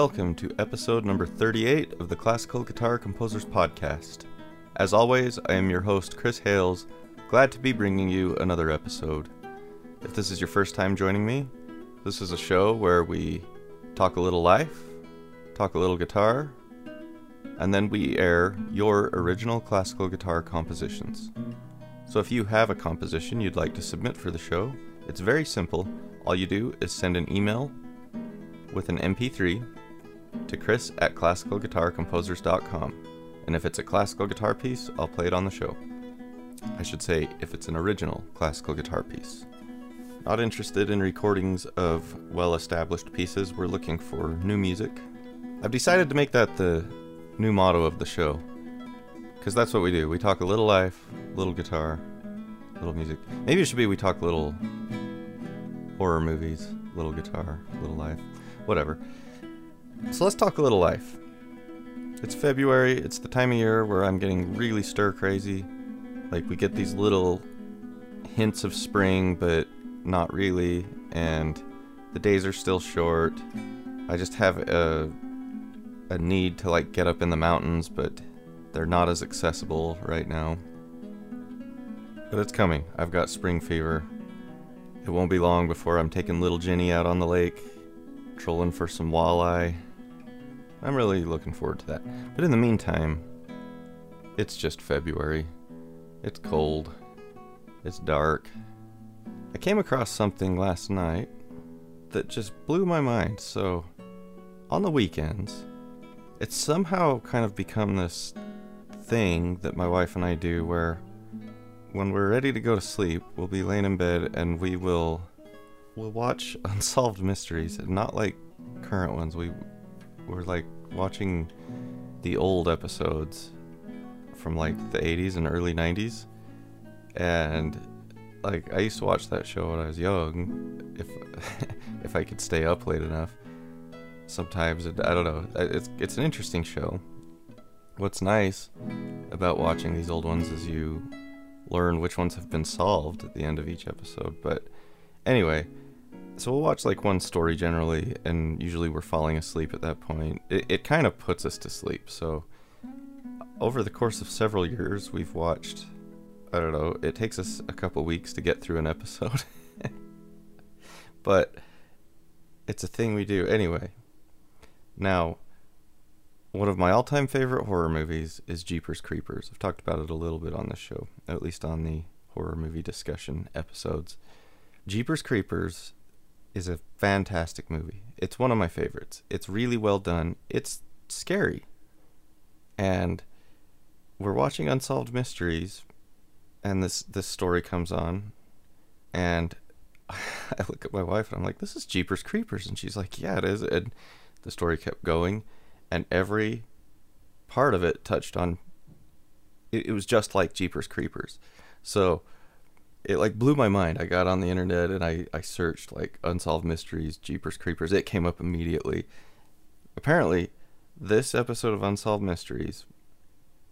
welcome to episode number 38 of the Classical Guitar Composers Podcast. As always, I am your host, Chris Hales, glad to be bringing you another episode. If this is your first time joining me, this is a show where we talk a little life, talk a little guitar, and then we air your original classical guitar compositions. So if you have a composition you'd like to submit for the show, it's very simple. All you do is send an email with an MP3 to chris at classicalguitarcomposers.com. And if it's a classical guitar piece, I'll play it on the show. I should say, if it's an original classical guitar piece. Not interested in recordings of well established pieces, we're looking for new music. I've decided to make that the new motto of the show. Because that's what we do. We talk a little life, little guitar, little music. Maybe it should be we talk little horror movies, little guitar, little life, whatever. So let's talk a little life. It's February, it's the time of year where I'm getting really stir crazy. Like we get these little hints of spring, but not really, and the days are still short. I just have a a need to like get up in the mountains, but they're not as accessible right now. But it's coming. I've got spring fever. It won't be long before I'm taking little Jenny out on the lake, trolling for some walleye. I'm really looking forward to that. But in the meantime, it's just February. It's cold. It's dark. I came across something last night that just blew my mind. So, on the weekends, it's somehow kind of become this thing that my wife and I do where when we're ready to go to sleep, we'll be laying in bed and we will we'll watch unsolved mysteries not like current ones. We we're like watching the old episodes from like the 80s and early 90s and like I used to watch that show when I was young if if I could stay up late enough sometimes it, I don't know. It's it's an interesting show. What's nice about watching these old ones is you learn which ones have been solved at the end of each episode. But anyway, so we'll watch like one story generally, and usually we're falling asleep at that point. It, it kind of puts us to sleep. So over the course of several years, we've watched. I don't know. It takes us a couple weeks to get through an episode, but it's a thing we do anyway. Now, one of my all time favorite horror movies is Jeepers Creepers. I've talked about it a little bit on this show, at least on the horror movie discussion episodes. Jeepers Creepers is a fantastic movie. It's one of my favorites. It's really well done. It's scary. And we're watching Unsolved Mysteries and this this story comes on and I look at my wife and I'm like, "This is Jeepers Creepers." And she's like, "Yeah, it is." And the story kept going, and every part of it touched on. It, it was just like Jeepers Creepers, so it like blew my mind. I got on the internet and I I searched like unsolved mysteries, Jeepers Creepers. It came up immediately. Apparently, this episode of Unsolved Mysteries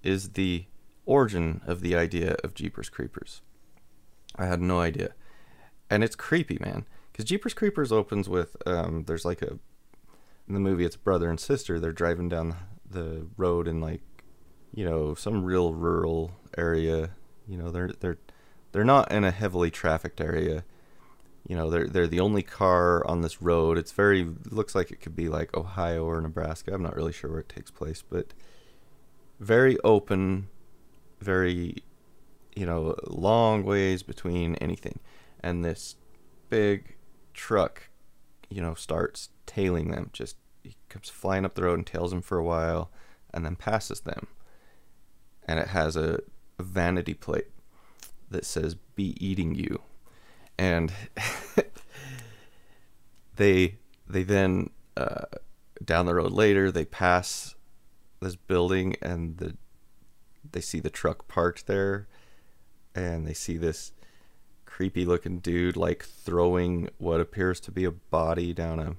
is the origin of the idea of Jeepers Creepers. I had no idea, and it's creepy, man. Because Jeepers Creepers opens with um, there's like a in the movie it's brother and sister they're driving down the road in like you know some real rural area you know they're they're they're not in a heavily trafficked area. You know they're they're the only car on this road. It's very looks like it could be like Ohio or Nebraska. I'm not really sure where it takes place but very open very you know long ways between anything. And this big truck you know starts tailing them. Just he comes flying up the road and tails them for a while, and then passes them. And it has a, vanity plate that says "Be eating you," and they they then uh, down the road later they pass this building and the they see the truck parked there, and they see this creepy looking dude like throwing what appears to be a body down a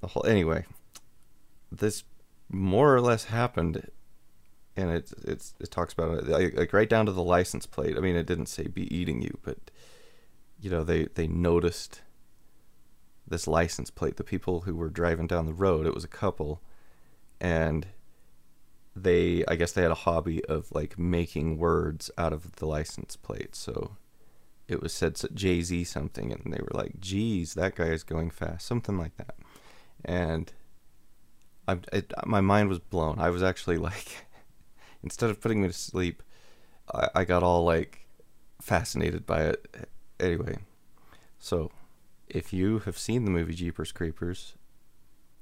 the whole anyway this more or less happened and it it's it talks about it like, right down to the license plate i mean it didn't say be eating you but you know they they noticed this license plate. The people who were driving down the road, it was a couple, and they I guess they had a hobby of like making words out of the license plate. So it was said Jay Z something, and they were like, "Geez, that guy is going fast," something like that, and I it, my mind was blown. I was actually like, instead of putting me to sleep, I, I got all like fascinated by it. Anyway, so if you have seen the movie Jeepers Creepers,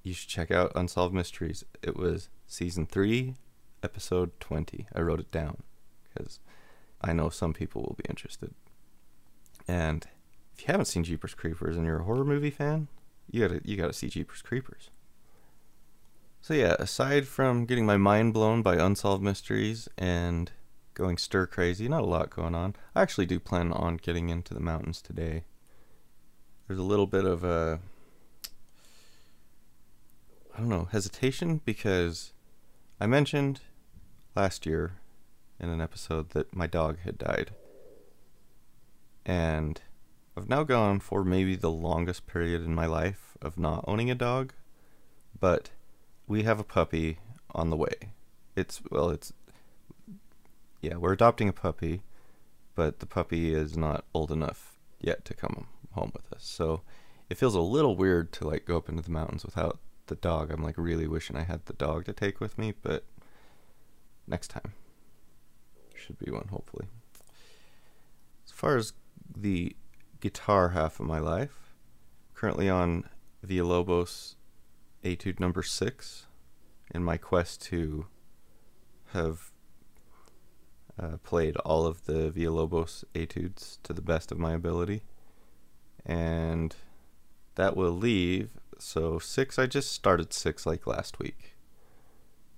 you should check out Unsolved Mysteries. It was season three, episode 20. I wrote it down because I know some people will be interested. And if you haven't seen Jeepers Creepers and you're a horror movie fan, you gotta you gotta see Jeepers Creepers. So yeah, aside from getting my mind blown by unsolved mysteries and going stir crazy, not a lot going on. I actually do plan on getting into the mountains today. There's a little bit of a I don't know, hesitation because I mentioned last year in an episode that my dog had died. And I've now gone for maybe the longest period in my life of not owning a dog, but we have a puppy on the way. It's well, it's yeah, we're adopting a puppy, but the puppy is not old enough yet to come home with us. So it feels a little weird to like go up into the mountains without the dog. I'm like really wishing I had the dog to take with me, but next time should be one hopefully. As far as the guitar half of my life, currently on Villalobos Etude number 6 in my quest to have uh, played all of the Villalobos etudes to the best of my ability. And that will leave. So, six, I just started six like last week.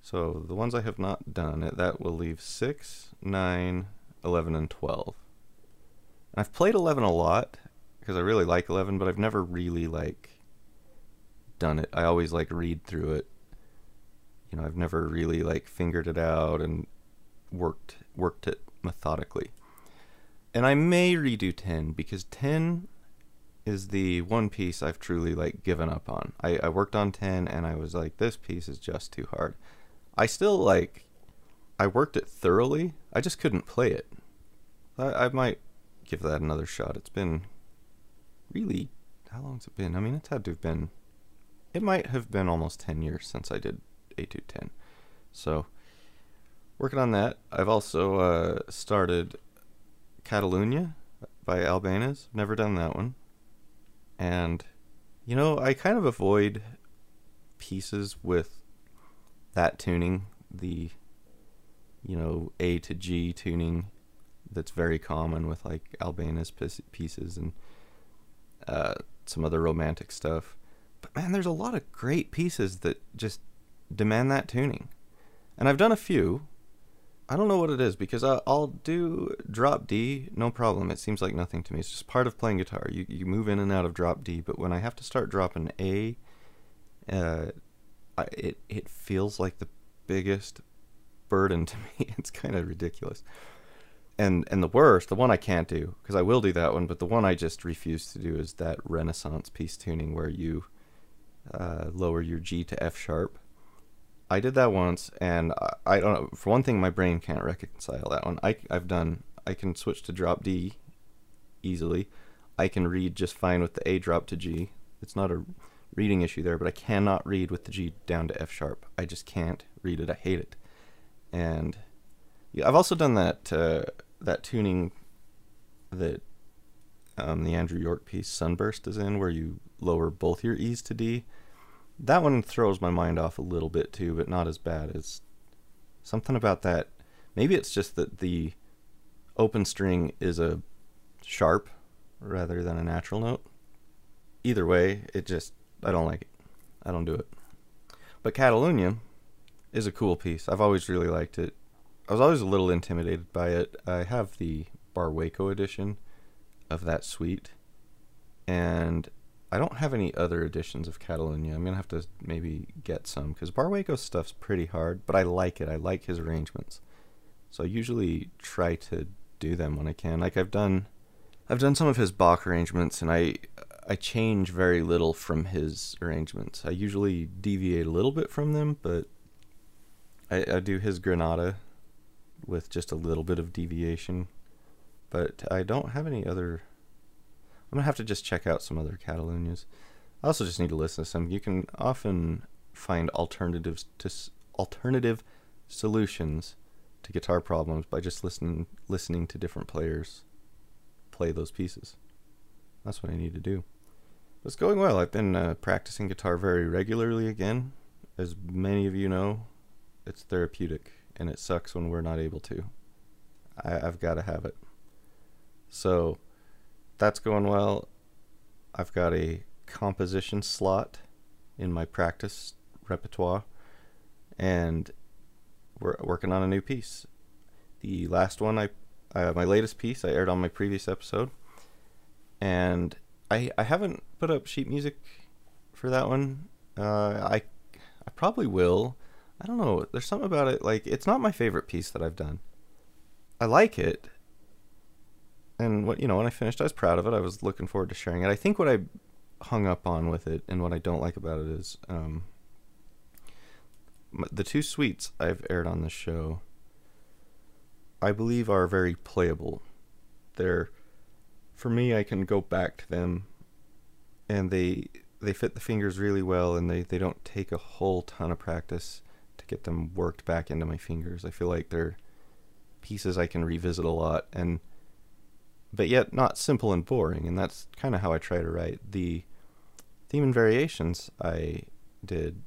So, the ones I have not done, that will leave six, nine, 11, and 12. And I've played 11 a lot because I really like 11, but I've never really like done it. I always like read through it. You know, I've never really like fingered it out and worked worked it methodically. And I may redo 10 because 10 is the one piece I've truly like given up on. I, I worked on 10 and I was like, this piece is just too hard. I still like, I worked it thoroughly. I just couldn't play it. I, I might give that another shot. It's been really, how long's it been? I mean, it's had to have been, it might have been almost 10 years since I did Etude 10. So, working on that. I've also uh, started Catalunya by Albéniz. Never done that one. And, you know, I kind of avoid pieces with that tuning, the, you know, A to G tuning that's very common with like Albéniz pieces and uh, some other romantic stuff. But man, there's a lot of great pieces that just demand that tuning. And I've done a few, I don't know what it is because I'll do drop D, no problem. It seems like nothing to me. It's just part of playing guitar. You you move in and out of drop D, but when I have to start dropping A, uh, I, it it feels like the biggest burden to me. It's kind of ridiculous. And and the worst, the one I can't do because I will do that one, but the one I just refuse to do is that Renaissance piece tuning where you uh, lower your G to F sharp I did that once, and I, I, don't know. For one thing, my brain can't reconcile that one. I, I've done. I can switch to drop D easily. I can read just fine with the A drop to G. It's not a reading issue there, but I cannot read with the G down to F sharp. I just can't read it. I hate it. And yeah, I've also done that uh, that tuning that um, the Andrew York piece Sunburst is in, where you lower both your E's to D that one throws my mind off a little bit too, but not as bad as something about that. Maybe it's just that the open string is a sharp rather than a natural note. Either way, it just I don't like it. I don't do it. But Catalunya is a cool piece. I've always really liked it. I was always a little intimidated by it. I have the Barrueco edition of that suite, and I don't have any other editions of Catalunya. I'm gonna have to maybe get some because Barrueco's stuff's pretty hard, but I like it. I like his arrangements, so I usually try to do them when I can. Like I've done, I've done some of his Bach arrangements, and I, I change very little from his arrangements. I usually deviate a little bit from them, but I, I do his Granada with just a little bit of deviation. But I don't have any other. I'm gonna have to just check out some other Catalunyas. I also just need to listen to some. You can often find alternatives to alternative solutions to guitar problems by just listening listening to different players play those pieces. That's what I need to do. It's going well. I've been uh, practicing guitar very regularly again. As many of you know, it's therapeutic, and it sucks when we're not able to. I, I've got to have it. So that's going well. I've got a composition slot in my practice repertoire, and we're working on a new piece. The last one I, uh, my latest piece I aired on my previous episode, and I I haven't put up sheet music for that one. Uh, I I probably will. I don't know. There's something about it. Like it's not my favorite piece that I've done. I like it, and what you know when I finished, I was proud of it. I was looking forward to sharing it. I think what I hung up on with it and what I don't like about it is um, the two suites I've aired on this show. I believe are very playable. They're for me, I can go back to them, and they they fit the fingers really well, and they they don't take a whole ton of practice to get them worked back into my fingers. I feel like they're pieces I can revisit a lot, and but yet not simple and boring, and that's kind of how I try to write the theme and variations I did.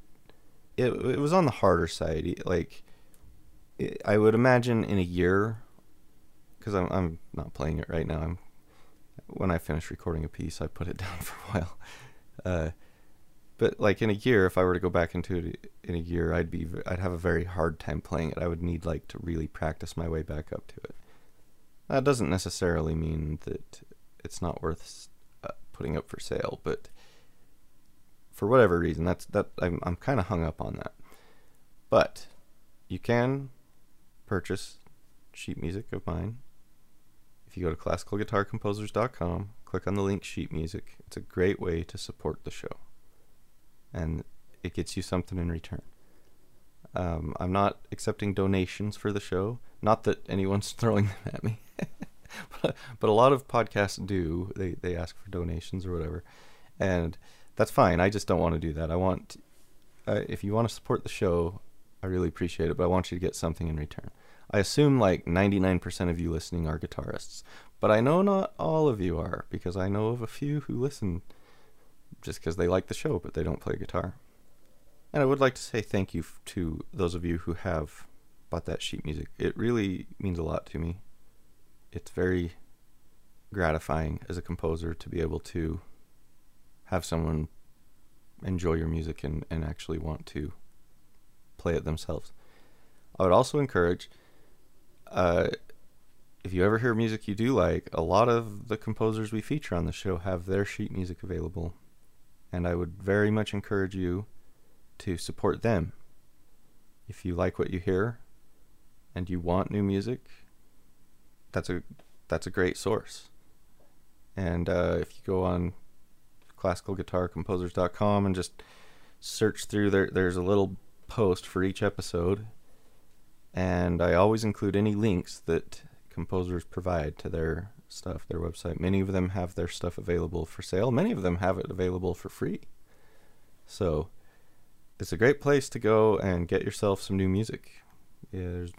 It it was on the harder side, like. I would imagine in a year, because I'm I'm not playing it right now. I'm when I finish recording a piece, I put it down for a while. Uh, but like in a year, if I were to go back into it in a year, I'd be I'd have a very hard time playing it. I would need like to really practice my way back up to it. That doesn't necessarily mean that it's not worth uh, putting up for sale, but for whatever reason, that's that I'm I'm kind of hung up on that. But you can purchase sheet music of mine if you go to classicalguitarcomposers.com, click on the link sheet music. It's a great way to support the show. And it gets you something in return. Um, I'm not accepting donations for the show. Not that anyone's throwing them at me. but, a lot of podcasts do. They, they ask for donations or whatever. And that's fine. I just don't want to do that. I want, uh, if you want to support the show, I really appreciate it, but I want you to get something in return. I assume like 99% of you listening are guitarists, but I know not all of you are because I know of a few who listen just because they like the show but they don't play guitar. And I would like to say thank you to those of you who have bought that sheet music. It really means a lot to me. It's very gratifying as a composer to be able to have someone enjoy your music and, and actually want to play it themselves. I would also encourage uh, if you ever hear music you do like, a lot of the composers we feature on the show have their sheet music available. And I would very much encourage you to support them. If you like what you hear and you want new music, that's a that's a great source. And uh, if you go on classicalguitarcomposers.com and just search through there, there's a little post for each episode and I always include any links that composers provide to their stuff, their website. Many of them have their stuff available for sale. Many of them have it available for free. So it's a great place to go and get yourself some new music. Yeah, there's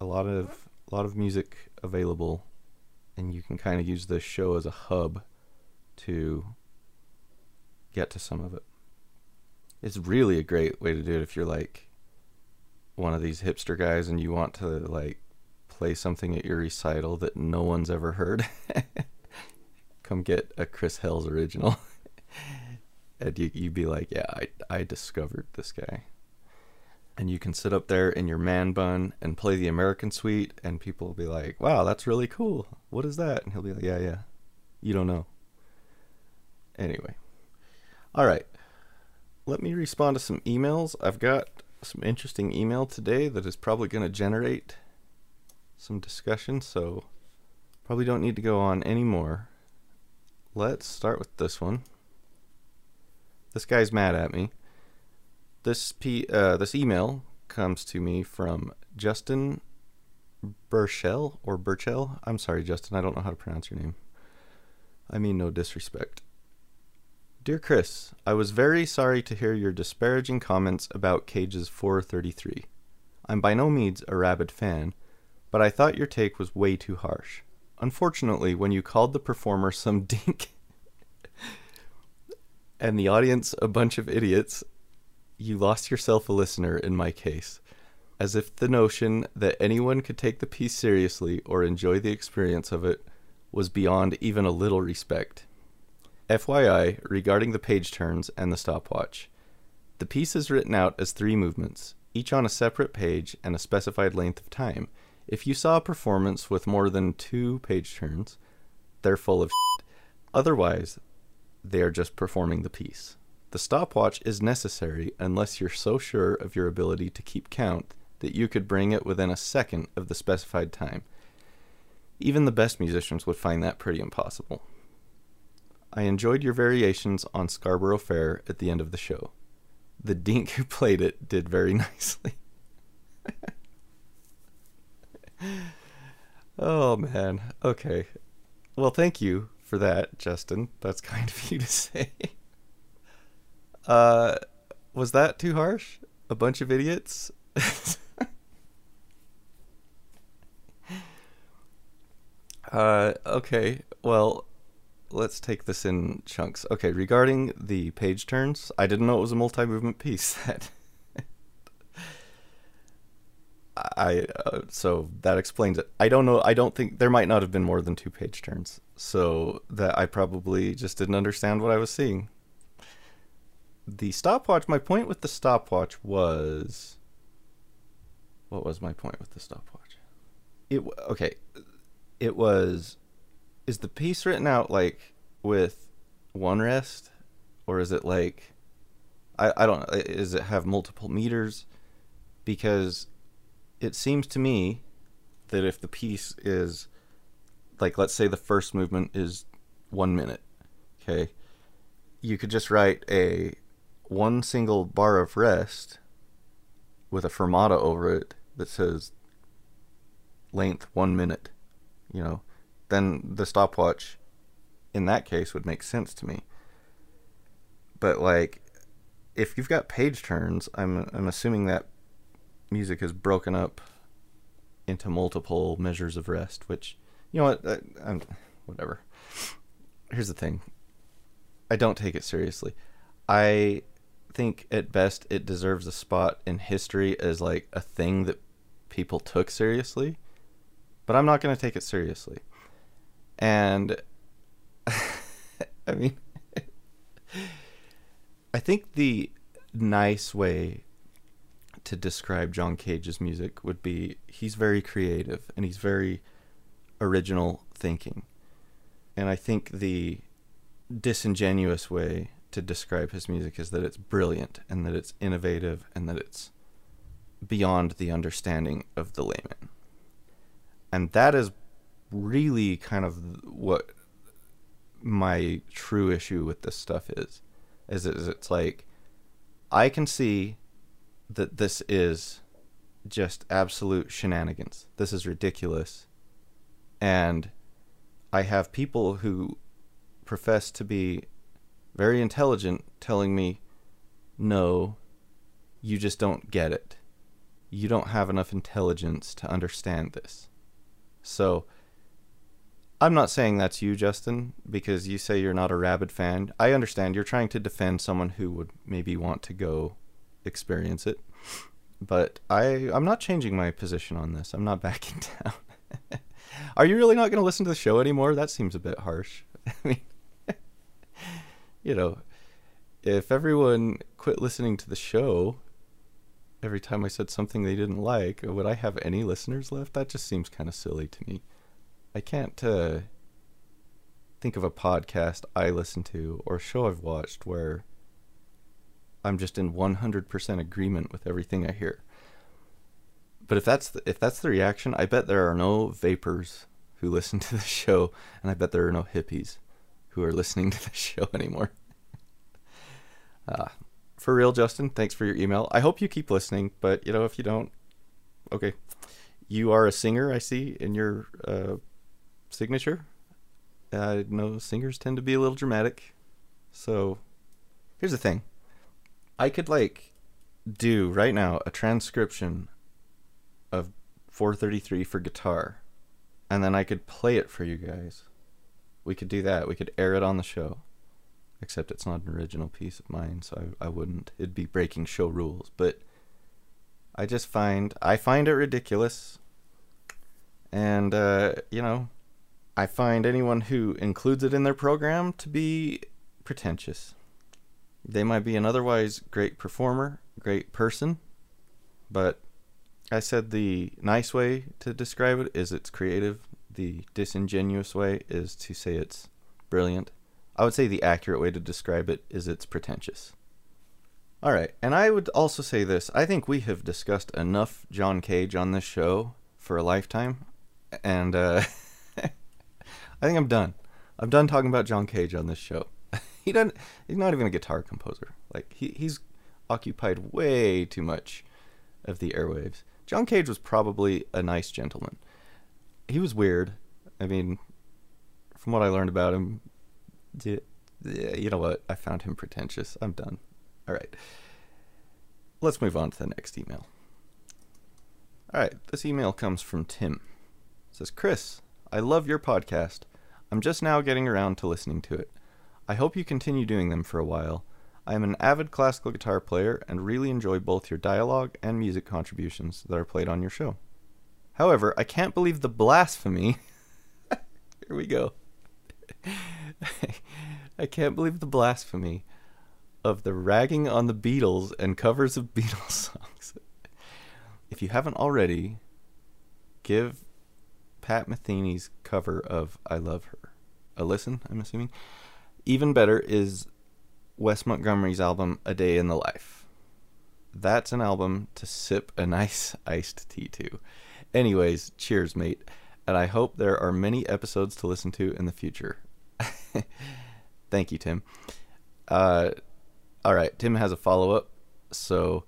a lot of a lot of music available, and you can kind of use this show as a hub to get to some of it. It's really a great way to do it if you're like one of these hipster guys and you want to like play something at your recital that no one's ever heard, come get a Chris Hales original. and you, you'd be like, yeah, I, I discovered this guy. And you can sit up there in your man bun and play the American Suite, and people will be like, wow, that's really cool. What is that? And he'll be like, yeah, yeah. You don't know. Anyway. All right. Let me respond to some emails. I've got some interesting email today that is probably going to generate some discussion, so probably don't need to go on anymore. Let's start with this one. this guy's mad at me. This p uh, this email comes to me from Justin Burchell or Burchell. I'm sorry, Justin. I don't know how to pronounce your name. I mean no disrespect. Dear Chris, I was very sorry to hear your disparaging comments about Cage's 433. I'm by no means a rabid fan, but I thought your take was way too harsh. Unfortunately, when you called the performer some dink and the audience a bunch of idiots, you lost yourself a listener in my case. As if the notion that anyone could take the piece seriously or enjoy the experience of it was beyond even a little respect. FYI, regarding the page turns and the stopwatch, the piece is written out as three movements, each on a separate page and a specified length of time. If you saw a performance with more than two page turns, they're full of shit. Otherwise, they are just performing the piece. The stopwatch is necessary unless you're so sure of your ability to keep count that you could bring it within a second of the specified time. Even the best musicians would find that pretty impossible. I enjoyed your variations on Scarborough Fair at the end of the show. The dink who played it did very nicely. oh man. Okay. Well, thank you for that, Justin. That's kind of you to say. Uh, was that too harsh? A bunch of idiots? uh, okay. Well, let's take this in chunks. Okay, regarding the page turns, I didn't know it was a multi-movement piece. That I uh, so that explains it. I don't know. I don't think there might not have been more than two page turns so that I probably just didn't understand what I was seeing. The stopwatch, my point with the stopwatch was. What was my point with the stopwatch? It okay. It was. Is the piece written out like with one rest, or is it like? I I don't know. Is it have multiple meters? Because it seems to me that if the piece is like let's say the first movement is one minute okay you could just write a one single bar of rest with a fermata over it that says length one minute you know then the stopwatch in that case would make sense to me but like if you've got page turns i'm i'm assuming that music is broken up into multiple measures of rest which you know what? I, I'm, whatever. Here's the thing. I don't take it seriously. I think at best it deserves a spot in history as like a thing that people took seriously, but I'm not going to take it seriously. And I mean, I think the nice way to describe John Cage's music would be he's very creative and he's very original thinking. And I think the disingenuous way to describe his music is that it's brilliant and that it's innovative and that it's beyond the understanding of the layman. And that is really kind of what my true issue with this stuff is. Is it's like I can see that this is just absolute shenanigans. This is ridiculous and I have people who profess to be very intelligent telling me, no, you just don't get it. You don't have enough intelligence to understand this. So, I'm not saying that's you, Justin, because you say you're not a rabid fan. I understand you're trying to defend someone who would maybe want to go experience it. But I I'm not changing my position on this. I'm not backing down. Are you really not going to listen to the show anymore? That seems a bit harsh. I mean, you know, if everyone quit listening to the show every time I said something they didn't like, would I have any listeners left? That just seems kind of silly to me. I can't uh, think of a podcast I listen to or show I've watched where I'm just in 100% agreement with everything I hear. But if that's the, if that's the reaction, I bet there are no vapers who listen to the show, and I bet there are no hippies who are listening to the show anymore. Uh, for real, Justin, thanks for your email. I hope you keep listening, but you know, if you don't, okay. You are a singer, I see in your uh, signature. I know singers tend to be a little dramatic. So here's the thing I could, like, do right now a transcription of 433 for guitar, and then I could play it for you guys. We could do that. We could air it on the show except it's not an original piece of mine, so I, I wouldn't. It'd be breaking show rules. But I just find I find it ridiculous, and uh, you know, I find anyone who includes it in their program to be pretentious. They might be an otherwise great performer, great person, but I said the nice way to describe it is it's creative. The disingenuous way is to say it's brilliant. I would say the accurate way to describe it is it's pretentious. All right, and I would also say this I think we have discussed enough John Cage on this show for a lifetime, and uh, I think I'm done. I'm done talking about John Cage on this show. he doesn't. He's not even a guitar composer. Like he, he's occupied way too much of the airwaves. John Cage was probably a nice gentleman. He was weird. I mean, from what I learned about him, you know what? I found him pretentious. I'm done. All right. Let's move on to the next email. All right. This email comes from Tim. It says, Chris, I love your podcast. I'm just now getting around to listening to it. I hope you continue doing them for a while. I am an avid classical guitar player and really enjoy both your dialogue and music contributions that are played on your show. However, I can't believe the blasphemy. Here we go. I can't believe the blasphemy of the ragging on the Beatles and covers of Beatles songs. if you haven't already, give Pat Metheny's cover of I Love Her a listen, I'm assuming. Even better is Wes Montgomery's album A Day in the Life. That's an album to sip a nice iced tea to. Anyways, cheers, mate and I hope there are many episodes to listen to in the future. Thank you, Tim. Uh, all right, Tim has a follow up, so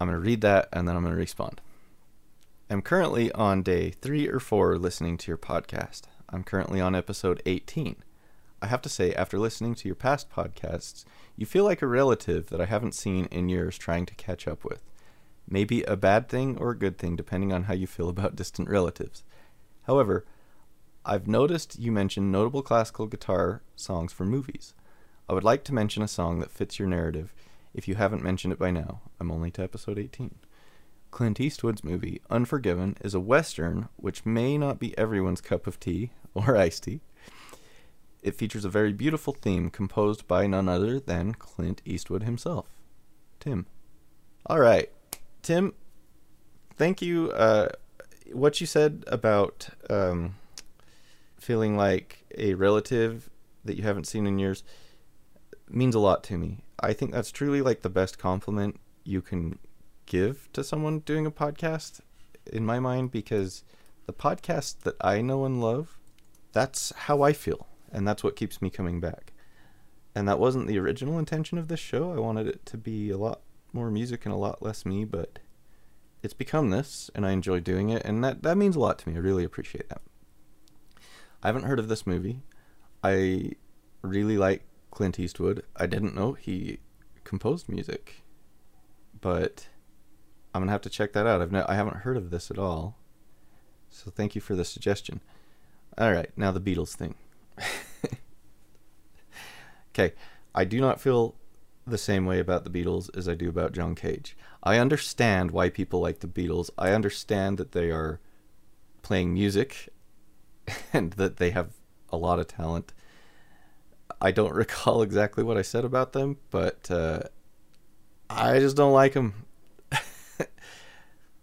I'm going to read that and then I'm going to respond. I'm currently on day three or four listening to your podcast. I'm currently on episode 18. I have to say, after listening to your past podcasts, you feel like a relative that I haven't seen in years trying to catch up with. Maybe a bad thing or a good thing, depending on how you feel about distant relatives. However, I've noticed you mention notable classical guitar songs for movies. I would like to mention a song that fits your narrative if you haven't mentioned it by now. I'm only to episode 18. Clint Eastwood's movie, Unforgiven, is a western which may not be everyone's cup of tea or iced tea. It features a very beautiful theme composed by none other than Clint Eastwood himself. Tim. All right. Tim, thank you. Uh, what you said about um, feeling like a relative that you haven't seen in years means a lot to me. I think that's truly like the best compliment you can give to someone doing a podcast in my mind because the podcast that I know and love, that's how I feel and that's what keeps me coming back. And that wasn't the original intention of this show. I wanted it to be a lot more music and a lot less me, but it's become this, and I enjoy doing it, and that, that means a lot to me. I really appreciate that. I haven't heard of this movie. I really like Clint Eastwood. I didn't know he composed music, but I'm gonna have to check that out. I've no, I haven't heard of this at all, so thank you for the suggestion. All right, now the Beatles thing. okay, I do not feel the same way about the Beatles as I do about John Cage. I understand why people like the Beatles. I understand that they are playing music and that they have a lot of talent. I don't recall exactly what I said about them, but uh, I just don't like them.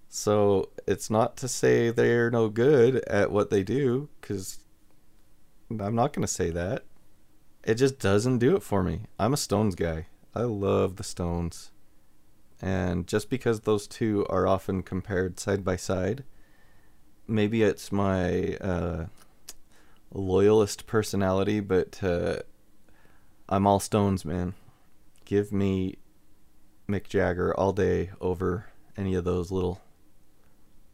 so it's not to say they're no good at what they do, because I'm not going to say that. It just doesn't do it for me. I'm a Stones guy. I love the Stones. And just because those two are often compared side by side, maybe it's my uh, loyalist personality, but uh, I'm all Stones, man. give me Mick Jagger all day over any of those little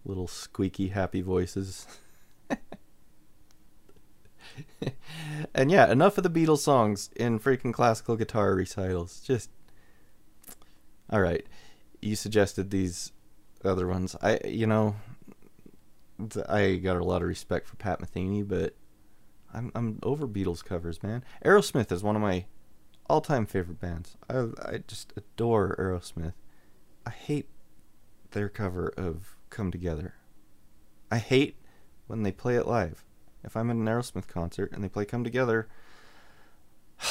little squeaky happy voices. and yeah, enough of the Beatles songs in freaking classical guitar recitals. Just all right. You suggested these other ones. I, you know, I got a lot of respect for Pat Metheny, but I'm I'm over Beatles covers, man. Aerosmith is one of my all-time favorite bands. I I just adore Aerosmith. I hate their cover of "Come Together." I hate when they play it live. If I'm at an Aerosmith concert and they play "Come Together,"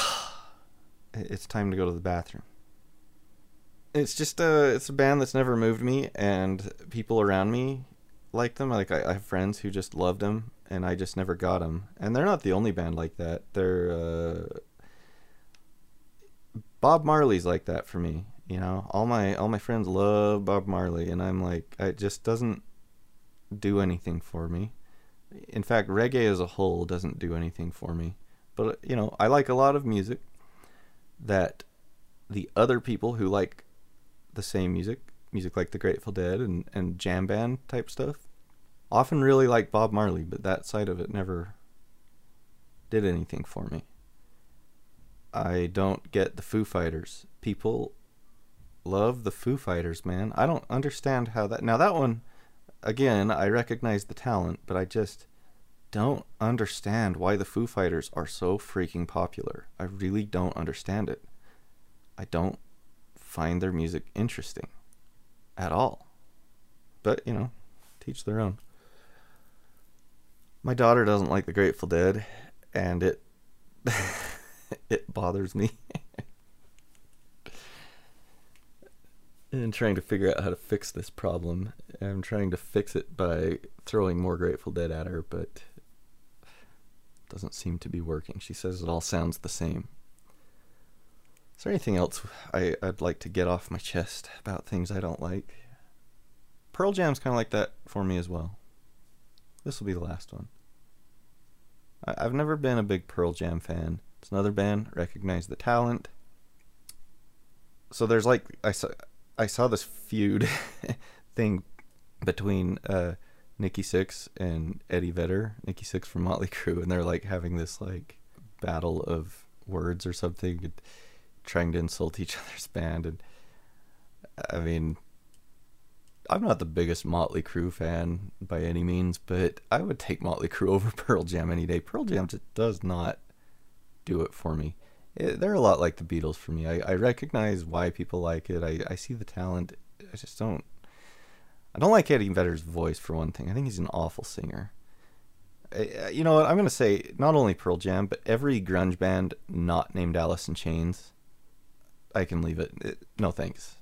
it's time to go to the bathroom. It's just a it's a band that's never moved me, and people around me like them. Like I, I have friends who just loved them, and I just never got them. And they're not the only band like that. They're uh, Bob Marley's like that for me. You know, all my all my friends love Bob Marley, and I'm like, it just doesn't do anything for me. In fact, reggae as a whole doesn't do anything for me. But uh, you know, I like a lot of music that the other people who like the same music, music like the Grateful Dead and, and jam band type stuff, often really like Bob Marley, but that side of it never did anything for me. I don't get the Foo Fighters. People love the Foo Fighters, man. I don't understand how that. Now, that one, again, I recognize the talent, but I just don't understand why the Foo Fighters are so freaking popular. I really don't understand it. I don't find their music interesting at all. But, you know, teach their own. My daughter doesn't like the Grateful Dead, and it it bothers me. and trying to figure out how to fix this problem. I'm trying to fix it by throwing more Grateful Dead at her, but it doesn't seem to be working. She says it all sounds the same. Is there anything else I, would like to get off my chest about things I don't like? Pearl Jam's kind of like that for me as well. This will be the last one. I, I've never been a big Pearl Jam fan. It's another band, recognize the talent. So there's like I saw I saw this feud thing between uh, Nikki Sixx and Eddie Vedder, Nikki Sixx from Motley Crue, and they're like having this like battle of words or something trying to insult each other's band and I mean I'm not the biggest Motley Crue fan by any means, but I would take Motley Crue over Pearl Jam any day. Pearl Jam just does not do it for me. It, they're a lot like the Beatles for me. I, I recognize why people like it. I, I see the talent. I just don't. I don't like Eddie Vedder's voice for one thing. I think he's an awful singer. I, you know what? I'm gonna say not only Pearl Jam, but every grunge band not named Alice in Chains I can leave it. it. No thanks.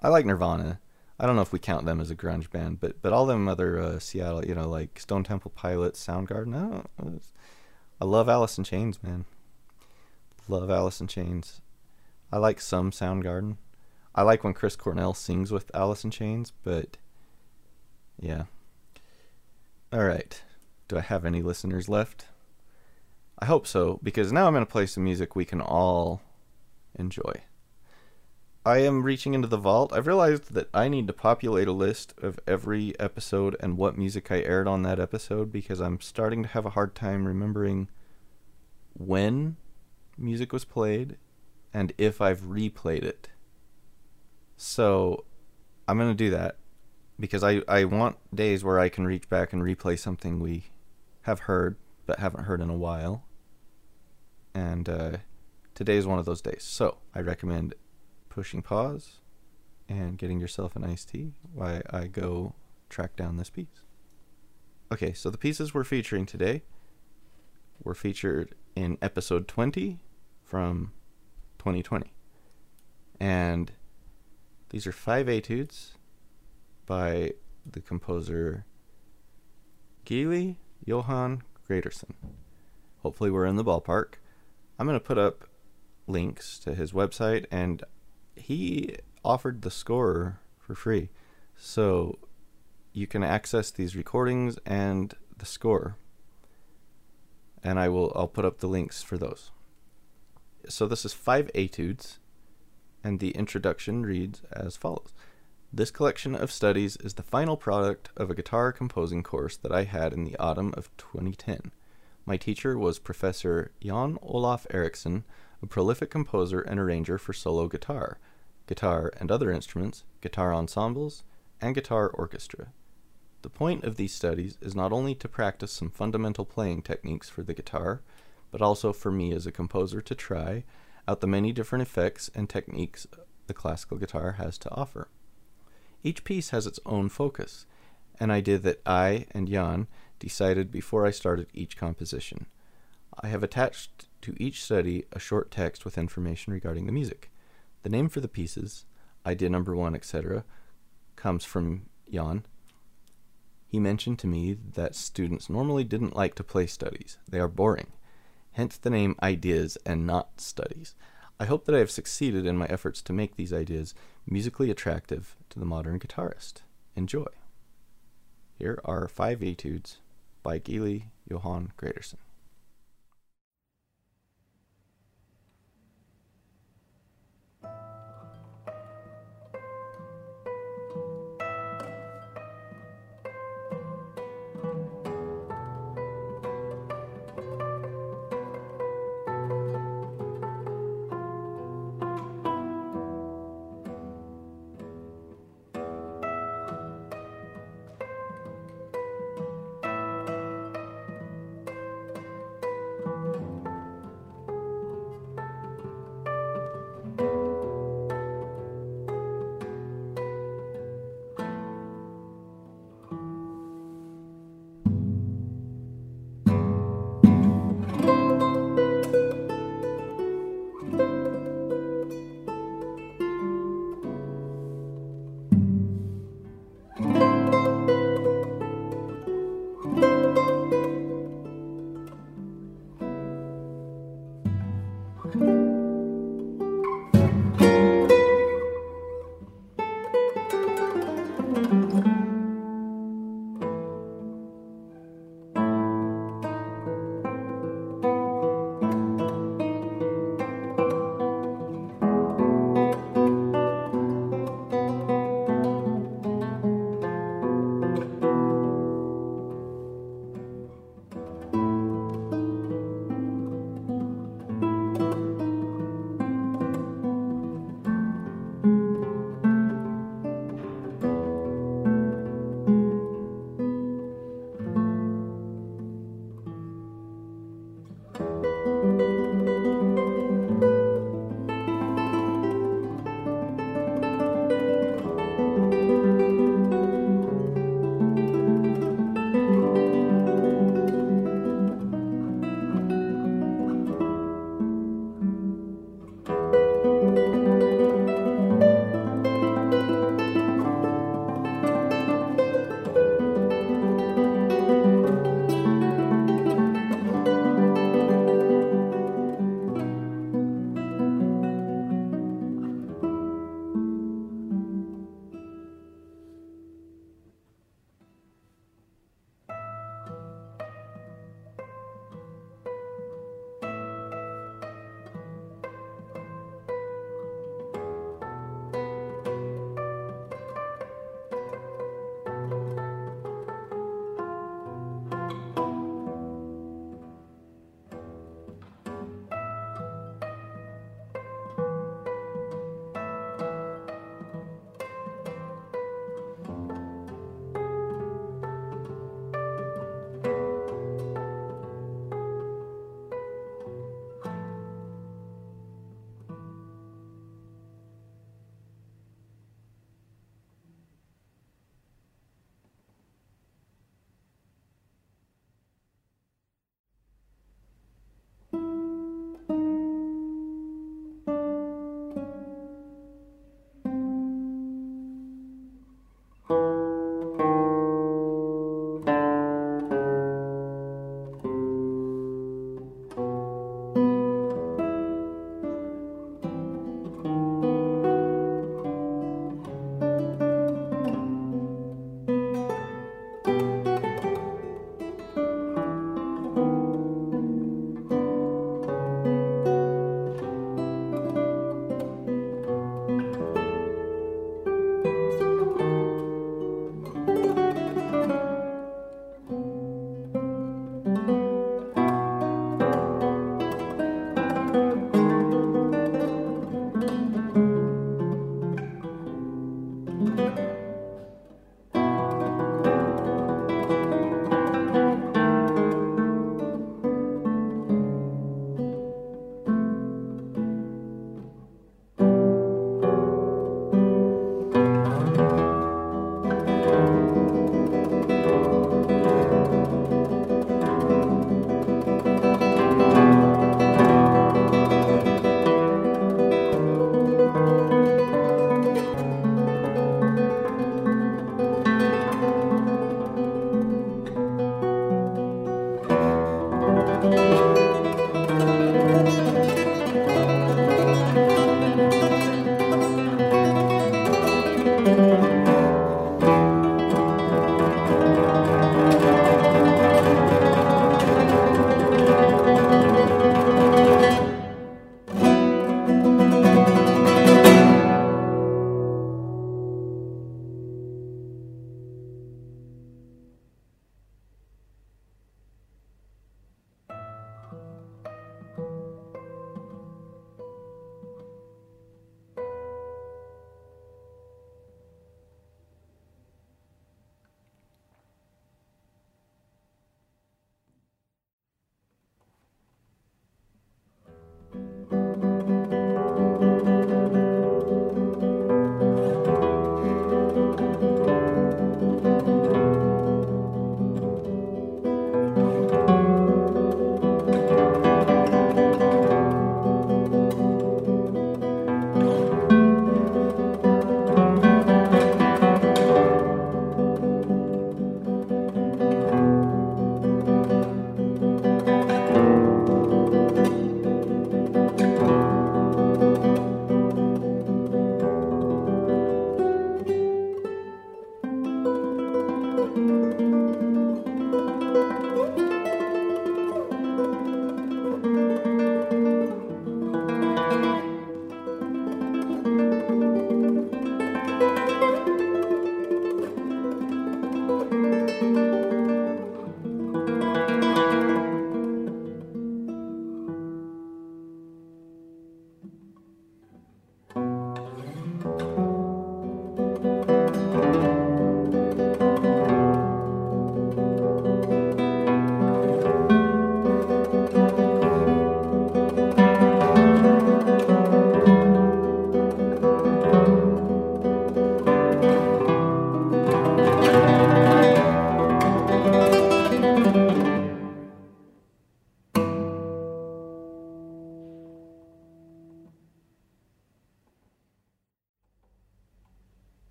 I like Nirvana. I don't know if we count them as a grunge band, but but all them other uh, Seattle, you know, like Stone Temple Pilots, Soundgarden. I, I love Alice in Chains, man. Love Alice in Chains. I like some Soundgarden. I like when Chris Cornell sings with Alice in Chains, but yeah. All right. Do I have any listeners left? I hope so, because now I'm going to play some music we can all enjoy. I am reaching into the vault. I've realized that I need to populate a list of every episode and what music I aired on that episode because I'm starting to have a hard time remembering when music was played and if I've replayed it. So I'm going to do that because I, I want days where I can reach back and replay something we have heard but haven't heard in a while. And, uh, today is one of those days. So I recommend pushing pause and getting yourself an iced tea while I go track down this piece. Okay, so the pieces we're featuring today were featured in episode 20 from 2020. And these are five etudes by the composer Gili Johan Gregersen. Hopefully, we're in the ballpark. I'm going to put up links to his website, and he offered the score for free. So you can access these recordings and the score. And I will I'll put up the links for those. So this is five etudes and the introduction reads as follows. This collection of studies is the final product of a guitar composing course that I had in the autumn of 2010. My teacher was Professor Jan Olaf Eriksson, a prolific composer and arranger for solo guitar, guitar and other instruments, guitar ensembles, and guitar orchestra. The point of these studies is not only to practice some fundamental playing techniques for the guitar, but also for me as a composer to try out the many different effects and techniques the classical guitar has to offer. Each piece has its own focus, an idea that I and Jan decided before I started each composition. I have attached to each study a short text with information regarding the music. The name for the pieces, idea number one, etc., comes from Jan. He mentioned to me that students normally didn't like to play studies, they are boring. Hence the name ideas and not studies. I hope that I have succeeded in my efforts to make these ideas musically attractive to the modern guitarist. Enjoy. Here are five etudes by Gili Johan Gregersen.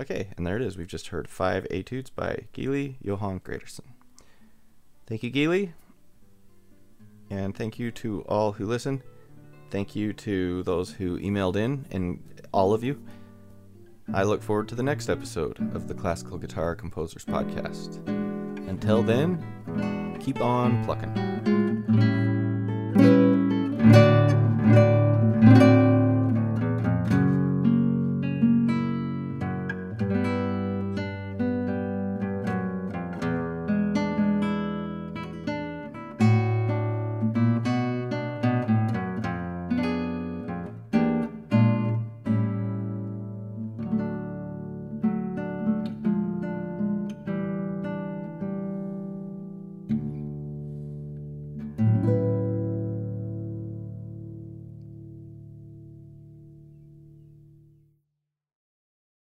Okay, and there it is. We've just heard five etudes by Gili Johan Gregersen. Thank you, Gili. And thank you to all who listen. Thank you to those who emailed in, and all of you. I look forward to the next episode of the Classical Guitar Composers Podcast. Until then, keep on plucking.